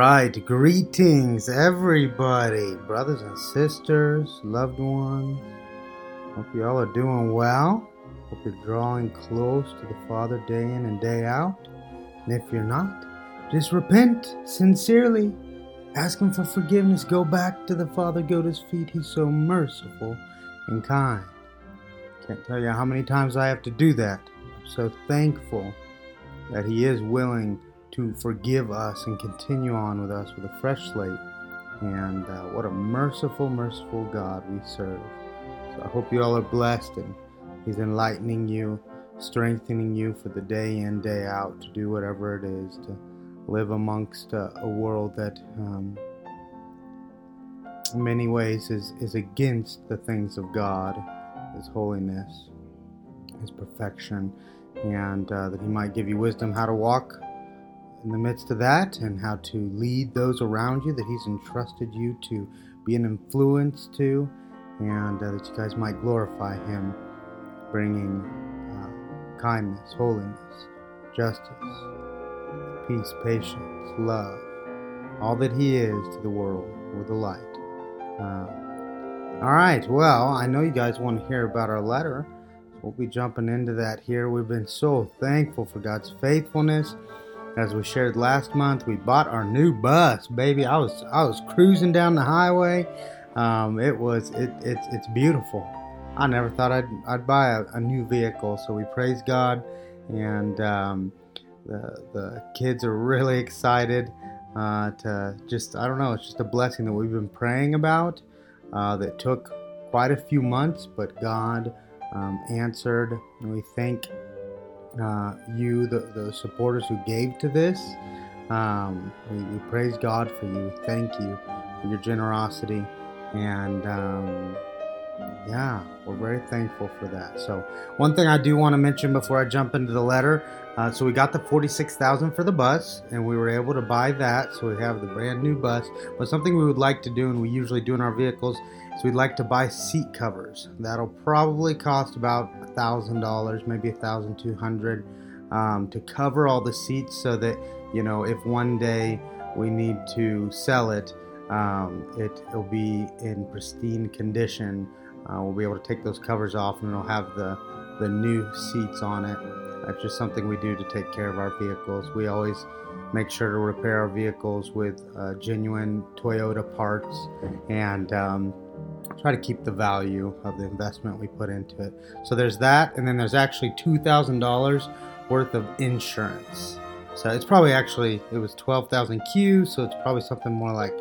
right, greetings, everybody, brothers and sisters, loved ones. Hope you all are doing well. Hope you're drawing close to the Father day in and day out. And if you're not, just repent sincerely. Ask Him for forgiveness. Go back to the Father, go to His feet. He's so merciful and kind. Can't tell you how many times I have to do that. I'm so thankful that He is willing to forgive us and continue on with us with a fresh slate. And uh, what a merciful, merciful God we serve. So I hope you all are blessed and He's enlightening you, strengthening you for the day in, day out to do whatever it is to live amongst a, world that, um, in many ways, is, is against the things of God, His holiness, His perfection, and uh, that He might give you wisdom how to walk in the midst of that and how to lead those around you that He's entrusted you to be an influence to, and uh, that you guys might glorify Him, bringing uh, kindness, holiness, justice, peace, patience, love, all that He is to the world with the light. Uh, all right, well, I know you guys want to hear about our letter. So we'll be jumping into that here. We've been so thankful for God's faithfulness as we shared last month, we bought our new bus, baby. I was I was cruising down the highway. Um, it was it, it's it's beautiful. I never thought I'd I'd buy a, a new vehicle, so we praise God, and um, the the kids are really excited uh, to just I don't know. It's just a blessing that we've been praying about. Uh, that took quite a few months, but God um, answered, and we thank uh, you, the, the supporters who gave to this. Um, we, we, praise God for you. Thank you for your generosity. And um, yeah, we're very thankful for that. So, one thing I do want to mention before I jump into the letter uh, so, we got the 46000 for the bus, and we were able to buy that. So, we have the brand new bus. But something we would like to do, and we usually do in our vehicles, is we'd like to buy seat covers. That'll probably cost about thousand dollars, maybe a thousand two hundred, um, to cover all the seats, so that you know if one day we need to sell it, um, it will be in pristine condition. Uh, we'll be able to take those covers off, and it'll have the the new seats on it. That's just something we do to take care of our vehicles. We always make sure to repair our vehicles with uh, genuine Toyota parts and. Um, try to keep the value of the investment we put into it. So there's that, and then there's actually two thousand dollars worth of insurance. So it's probably actually it was twelve thousand Q, so it's probably something more like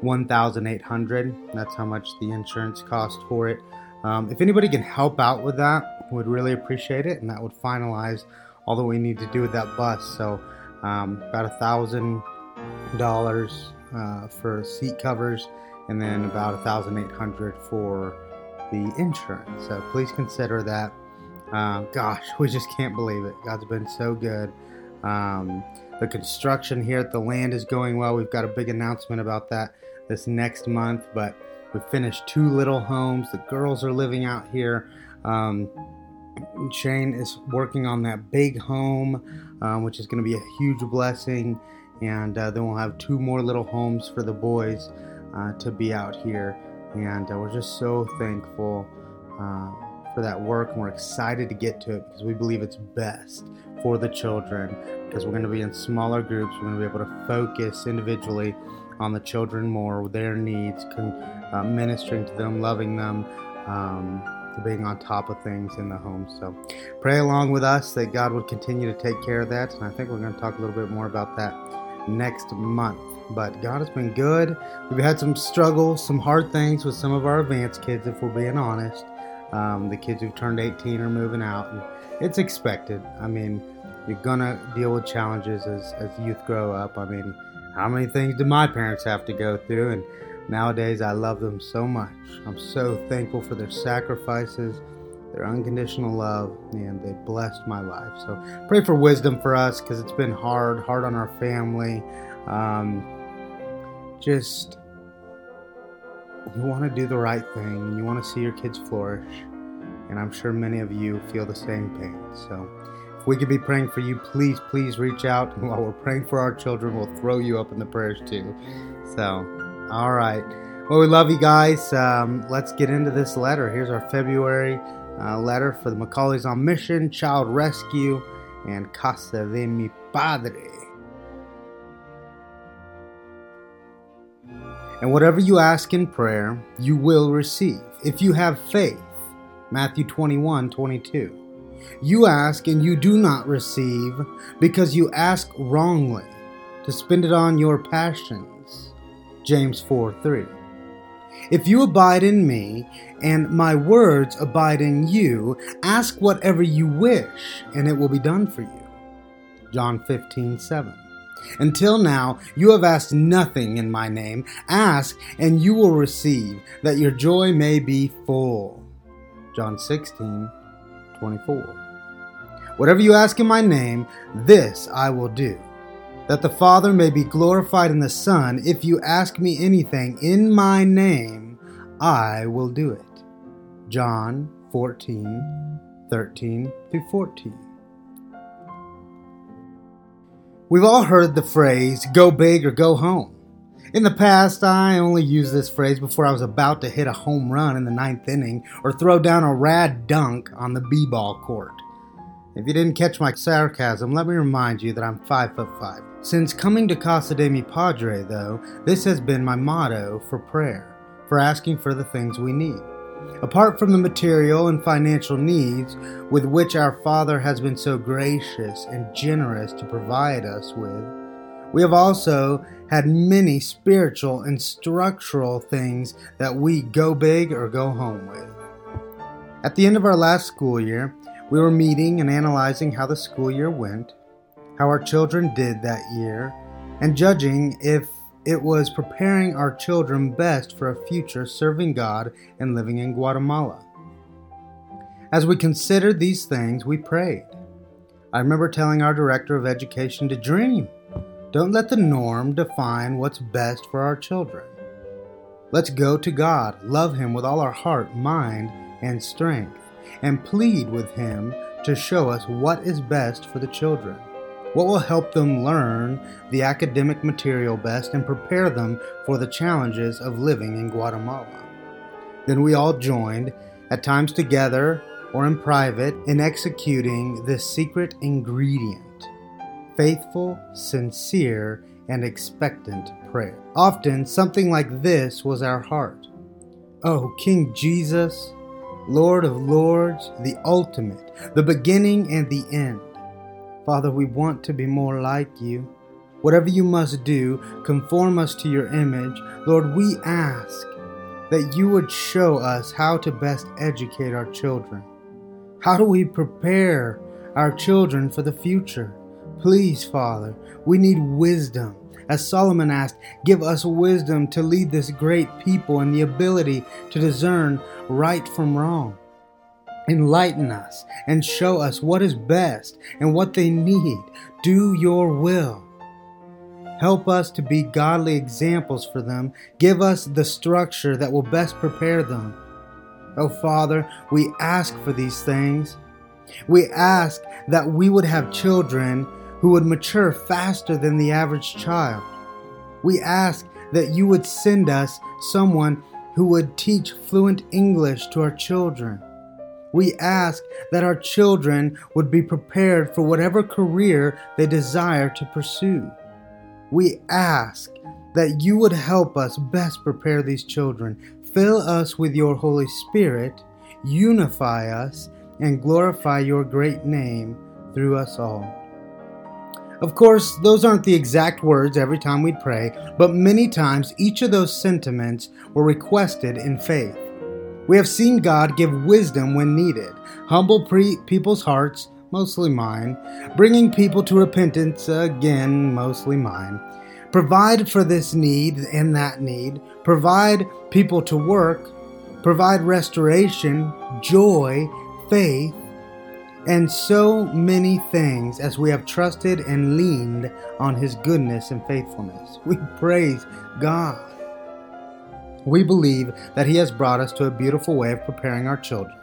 one thousand eight hundred. That's how much the insurance cost for it. Um, if anybody can help out with that, would really appreciate it, and that would finalize all that we need to do with that bus. So um, about a thousand dollars uh, for seat covers and then about 1800 for the insurance. So please consider that. Uh, gosh, we just can't believe it. God's been so good. Um, the construction here at the land is going well. We've got a big announcement about that this next month, but we finished two little homes. The girls are living out here. Um, Shane is working on that big home, um, which is going to be a huge blessing. And uh, then we'll have two more little homes for the boys uh, to be out here. And uh, we're just so thankful uh, for that work. And we're excited to get to it because we believe it's best for the children because we're going to be in smaller groups. We're going to be able to focus individually on the children more, their needs, con- uh, ministering to them, loving them. Um, being on top of things in the home. So pray along with us that God would continue to take care of that. And I think we're going to talk a little bit more about that next month. But God has been good. We've had some struggles, some hard things with some of our advanced kids, if we're being honest. Um, the kids who've turned 18 are moving out. And it's expected. I mean, you're to deal with challenges as, as youth grow up. I mean, how many things did my parents have to go through? And nowadays, I love them so much. I'm so thankful for their sacrifices, their unconditional love, and they blessed my life. So pray for wisdom for us because it's been hard, hard on our family. Um, just you want to do the right thing and you want to see your kids flourish. And I'm sure many of you feel the same pain. So if we could be praying for you, please, please reach out. And while we're praying for our children, we'll throw you up in the prayers too. So, all right. Well, we love you guys. Um, let's get into this letter. Here's our February uh, letter for the McCauley's on Mission, Child Rescue, and Casa de mi Padre. And whatever you ask in prayer, you will receive if you have faith. Matthew 21 22. You ask and you do not receive because you ask wrongly to spend it on your passions. James 4 3. If you abide in me and my words abide in you, ask whatever you wish and it will be done for you. John 15 7. Until now, you have asked nothing in my name. Ask, and you will receive, that your joy may be full. John 16, 24. Whatever you ask in my name, this I will do, that the Father may be glorified in the Son. If you ask me anything in my name, I will do it. John 14, 13 through 14. We've all heard the phrase, go big or go home. In the past, I only used this phrase before I was about to hit a home run in the ninth inning or throw down a rad dunk on the B ball court. If you didn't catch my sarcasm, let me remind you that I'm 5 foot 5. Since coming to Casa de mi Padre, though, this has been my motto for prayer, for asking for the things we need. Apart from the material and financial needs with which our Father has been so gracious and generous to provide us with, we have also had many spiritual and structural things that we go big or go home with. At the end of our last school year, we were meeting and analyzing how the school year went, how our children did that year, and judging if it was preparing our children best for a future serving God and living in Guatemala. As we considered these things, we prayed. I remember telling our director of education to dream. Don't let the norm define what's best for our children. Let's go to God, love Him with all our heart, mind, and strength, and plead with Him to show us what is best for the children what will help them learn the academic material best and prepare them for the challenges of living in Guatemala. Then we all joined, at times together or in private, in executing this secret ingredient faithful, sincere, and expectant prayer. Often, something like this was our heart Oh, King Jesus, Lord of Lords, the ultimate, the beginning and the end. Father, we want to be more like you. Whatever you must do, conform us to your image. Lord, we ask that you would show us how to best educate our children. How do we prepare our children for the future? Please, Father, we need wisdom. As Solomon asked, give us wisdom to lead this great people and the ability to discern right from wrong. Enlighten us and show us what is best and what they need. Do your will. Help us to be godly examples for them. Give us the structure that will best prepare them. Oh, Father, we ask for these things. We ask that we would have children who would mature faster than the average child. We ask that you would send us someone who would teach fluent English to our children. We ask that our children would be prepared for whatever career they desire to pursue. We ask that you would help us best prepare these children. Fill us with your Holy Spirit, unify us, and glorify your great name through us all. Of course, those aren't the exact words every time we pray, but many times each of those sentiments were requested in faith. We have seen God give wisdom when needed, humble pre- people's hearts, mostly mine, bringing people to repentance, again, mostly mine, provide for this need and that need, provide people to work, provide restoration, joy, faith, and so many things as we have trusted and leaned on His goodness and faithfulness. We praise God. We believe that He has brought us to a beautiful way of preparing our children.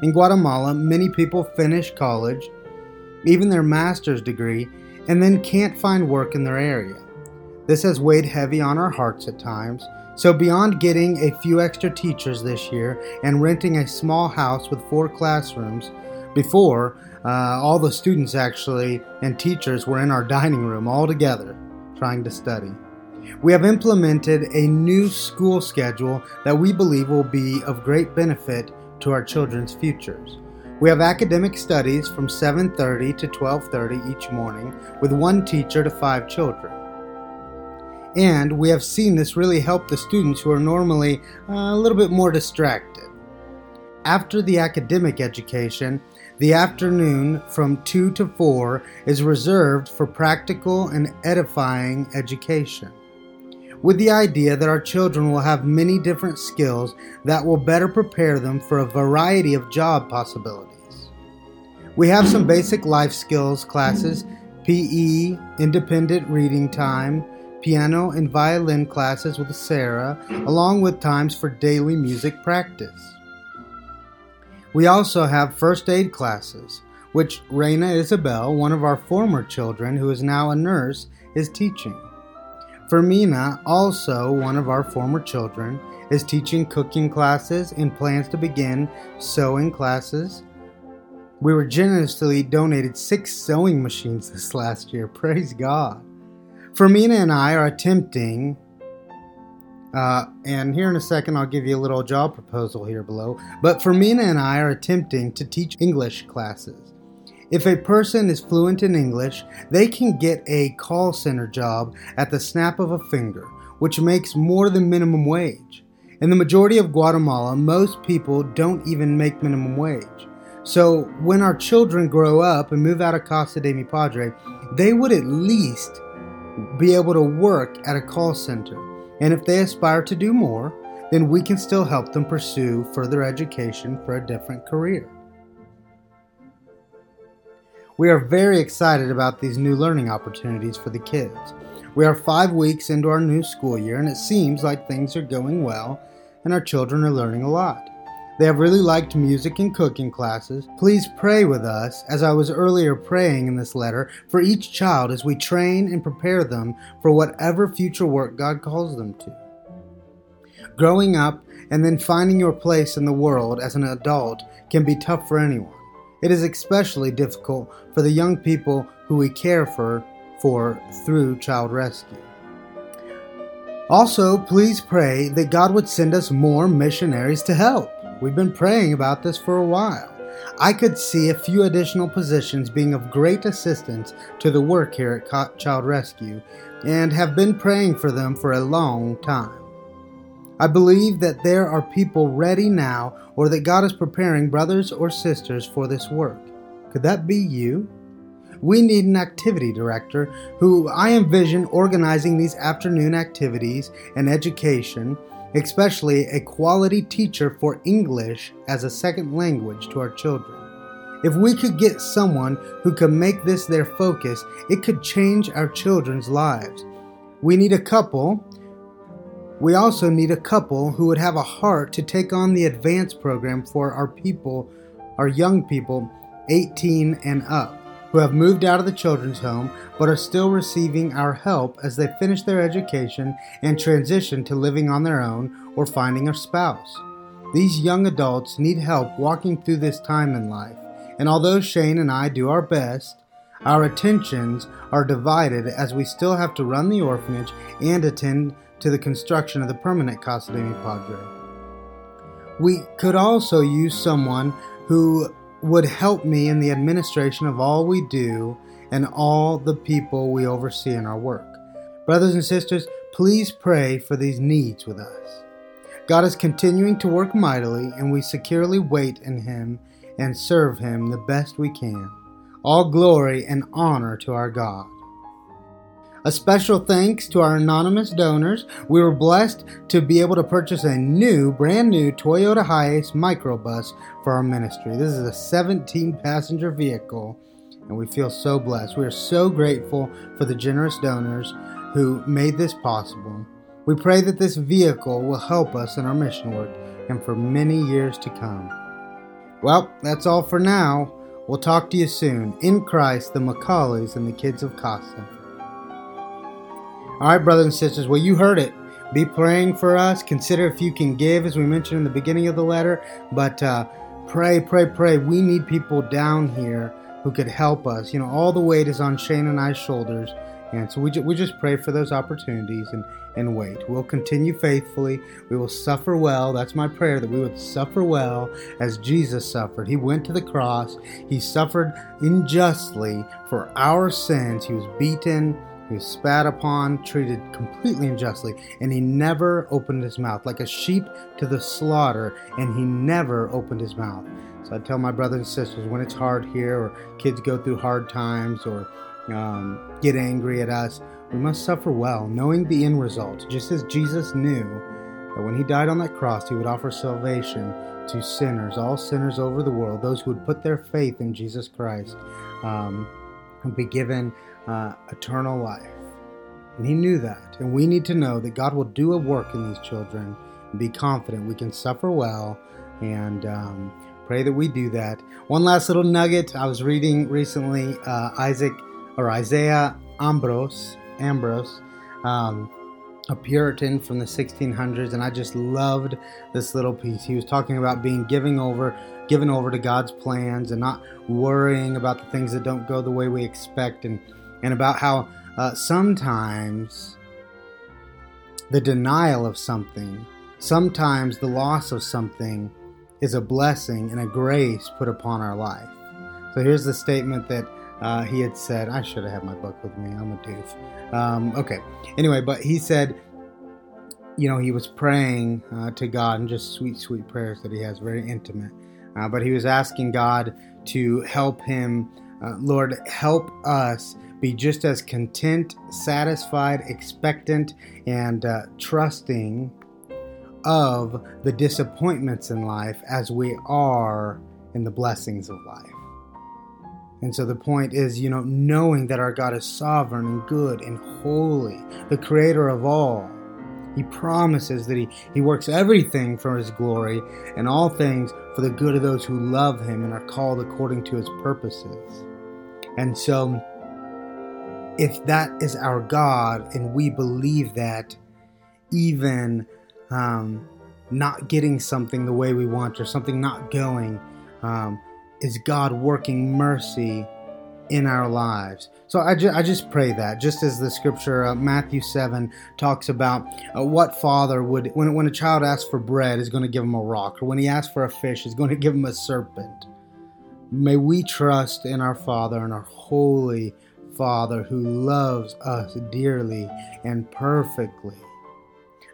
In Guatemala, many people finish college, even their master's degree, and then can't find work in their area. This has weighed heavy on our hearts at times. So, beyond getting a few extra teachers this year and renting a small house with four classrooms, before uh, all the students actually and teachers were in our dining room all together trying to study. We have implemented a new school schedule that we believe will be of great benefit to our children's futures. We have academic studies from 7:30 to 12:30 each morning with one teacher to 5 children. And we have seen this really help the students who are normally uh, a little bit more distracted. After the academic education, the afternoon from 2 to 4 is reserved for practical and edifying education with the idea that our children will have many different skills that will better prepare them for a variety of job possibilities. We have some basic life skills classes, PE, independent reading time, piano and violin classes with Sarah, along with times for daily music practice. We also have first aid classes, which Raina Isabel, one of our former children who is now a nurse, is teaching. Fermina, also one of our former children, is teaching cooking classes and plans to begin sewing classes. We were generously donated six sewing machines this last year. Praise God. Fermina and I are attempting, uh, and here in a second I'll give you a little job proposal here below. But Fermina and I are attempting to teach English classes. If a person is fluent in English, they can get a call center job at the snap of a finger, which makes more than minimum wage. In the majority of Guatemala, most people don't even make minimum wage. So when our children grow up and move out of Casa de Mi Padre, they would at least be able to work at a call center. And if they aspire to do more, then we can still help them pursue further education for a different career. We are very excited about these new learning opportunities for the kids. We are five weeks into our new school year, and it seems like things are going well, and our children are learning a lot. They have really liked music and cooking classes. Please pray with us, as I was earlier praying in this letter, for each child as we train and prepare them for whatever future work God calls them to. Growing up and then finding your place in the world as an adult can be tough for anyone. It is especially difficult for the young people who we care for, for through child rescue. Also, please pray that God would send us more missionaries to help. We've been praying about this for a while. I could see a few additional positions being of great assistance to the work here at Child Rescue and have been praying for them for a long time. I believe that there are people ready now, or that God is preparing brothers or sisters for this work. Could that be you? We need an activity director who I envision organizing these afternoon activities and education, especially a quality teacher for English as a second language to our children. If we could get someone who could make this their focus, it could change our children's lives. We need a couple we also need a couple who would have a heart to take on the advanced program for our people, our young people, 18 and up, who have moved out of the children's home but are still receiving our help as they finish their education and transition to living on their own or finding a spouse. These young adults need help walking through this time in life, and although Shane and I do our best, our attentions are divided as we still have to run the orphanage and attend to the construction of the permanent Casa de Mi Padre. We could also use someone who would help me in the administration of all we do and all the people we oversee in our work. Brothers and sisters, please pray for these needs with us. God is continuing to work mightily, and we securely wait in Him and serve Him the best we can. All glory and honor to our God. A special thanks to our anonymous donors. We were blessed to be able to purchase a new, brand new Toyota Hiace microbus for our ministry. This is a 17 passenger vehicle, and we feel so blessed. We are so grateful for the generous donors who made this possible. We pray that this vehicle will help us in our mission work and for many years to come. Well, that's all for now. We'll talk to you soon. In Christ, the McCauleys and the kids of Casa. All right, brothers and sisters, well, you heard it. Be praying for us. Consider if you can give, as we mentioned in the beginning of the letter. But uh, pray, pray, pray. We need people down here who could help us. You know, all the weight is on Shane and I's shoulders. And so we, ju- we just pray for those opportunities and, and wait. We'll continue faithfully. We will suffer well. That's my prayer that we would suffer well as Jesus suffered. He went to the cross, He suffered unjustly for our sins. He was beaten, he was spat upon, treated completely unjustly, and he never opened his mouth, like a sheep to the slaughter, and he never opened his mouth. So I tell my brothers and sisters when it's hard here, or kids go through hard times, or um, get angry at us, we must suffer well, knowing the end result, just as Jesus knew that when he died on that cross, he would offer salvation to sinners, all sinners over the world, those who would put their faith in Jesus Christ, um, would be given uh, eternal life. And he knew that. And we need to know that God will do a work in these children and be confident we can suffer well and um, pray that we do that. One last little nugget I was reading recently uh, Isaac or Isaiah Ambrose, Ambrose, um, a Puritan from the 1600s, and I just loved this little piece. He was talking about being giving over, given over to God's plans, and not worrying about the things that don't go the way we expect, and and about how uh, sometimes the denial of something, sometimes the loss of something, is a blessing and a grace put upon our life. So here's the statement that uh, he had said. I should have had my book with me. I'm a doof. Um, okay. Anyway, but he said, you know, he was praying uh, to God and just sweet, sweet prayers that he has, very intimate. Uh, but he was asking God to help him. Uh, Lord, help us be just as content, satisfied, expectant, and uh, trusting of the disappointments in life as we are in the blessings of life. And so the point is, you know, knowing that our God is sovereign and good and holy, the creator of all. He promises that he, he works everything for his glory and all things for the good of those who love him and are called according to his purposes. And so, if that is our God and we believe that, even um, not getting something the way we want or something not going, um, is God working mercy in our lives. So I, ju- I just pray that, just as the scripture, uh, Matthew 7, talks about uh, what father would, when, when a child asks for bread, is going to give him a rock, or when he asks for a fish, is going to give him a serpent. May we trust in our Father and our holy Father who loves us dearly and perfectly.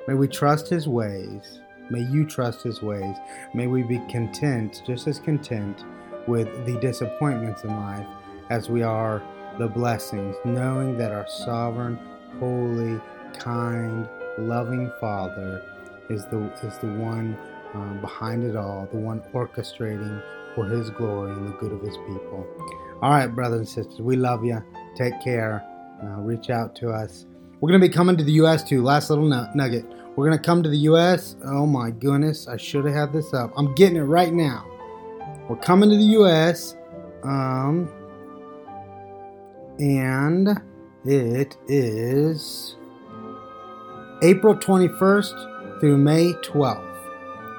May we trust his ways. May you trust his ways. May we be content, just as content with the disappointments in life as we are the blessings, knowing that our sovereign, holy, kind, loving Father is the is the one um, behind it all, the one orchestrating for His glory and the good of His people. All right, brothers and sisters, we love you. Take care. Uh, reach out to us. We're going to be coming to the U.S. too. Last little nugget. We're going to come to the U.S. Oh my goodness, I should have had this up. I'm getting it right now. We're coming to the U.S. Um, and it is April 21st through May 12th.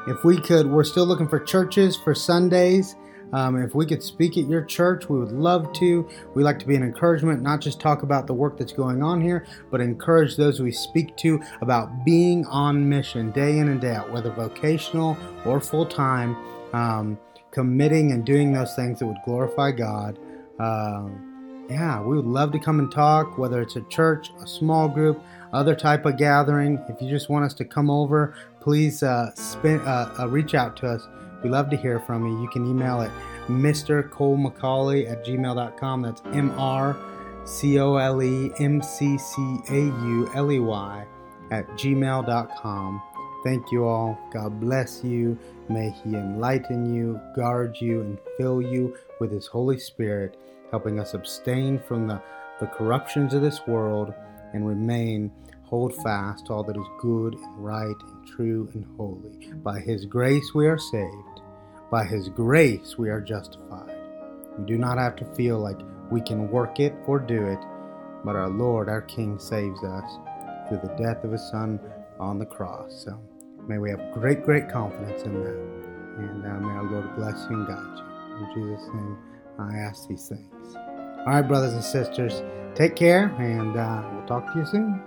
If we could, we're still looking for churches for Sundays. Um, if we could speak at your church, we would love to. We like to be an encouragement, not just talk about the work that's going on here, but encourage those we speak to about being on mission day in and day out, whether vocational or full time, um, committing and doing those things that would glorify God. Um, yeah, we would love to come and talk, whether it's a church, a small group, other type of gathering. If you just want us to come over, please uh, spin, uh, uh, reach out to us. We love to hear from you. You can email at Mr. Cole McCauley at gmail.com. That's M R C O L E M C C A U L E Y at gmail.com. Thank you all. God bless you. May He enlighten you, guard you, and fill you with His Holy Spirit helping us abstain from the, the corruptions of this world and remain hold fast to all that is good and right and true and holy. By His grace we are saved. By His grace we are justified. We do not have to feel like we can work it or do it, but our Lord, our King, saves us through the death of His Son on the cross. So may we have great, great confidence in that. And uh, may our Lord bless you and guide you. In Jesus' name, I ask these things. All right, brothers and sisters, take care, and uh, we'll talk to you soon.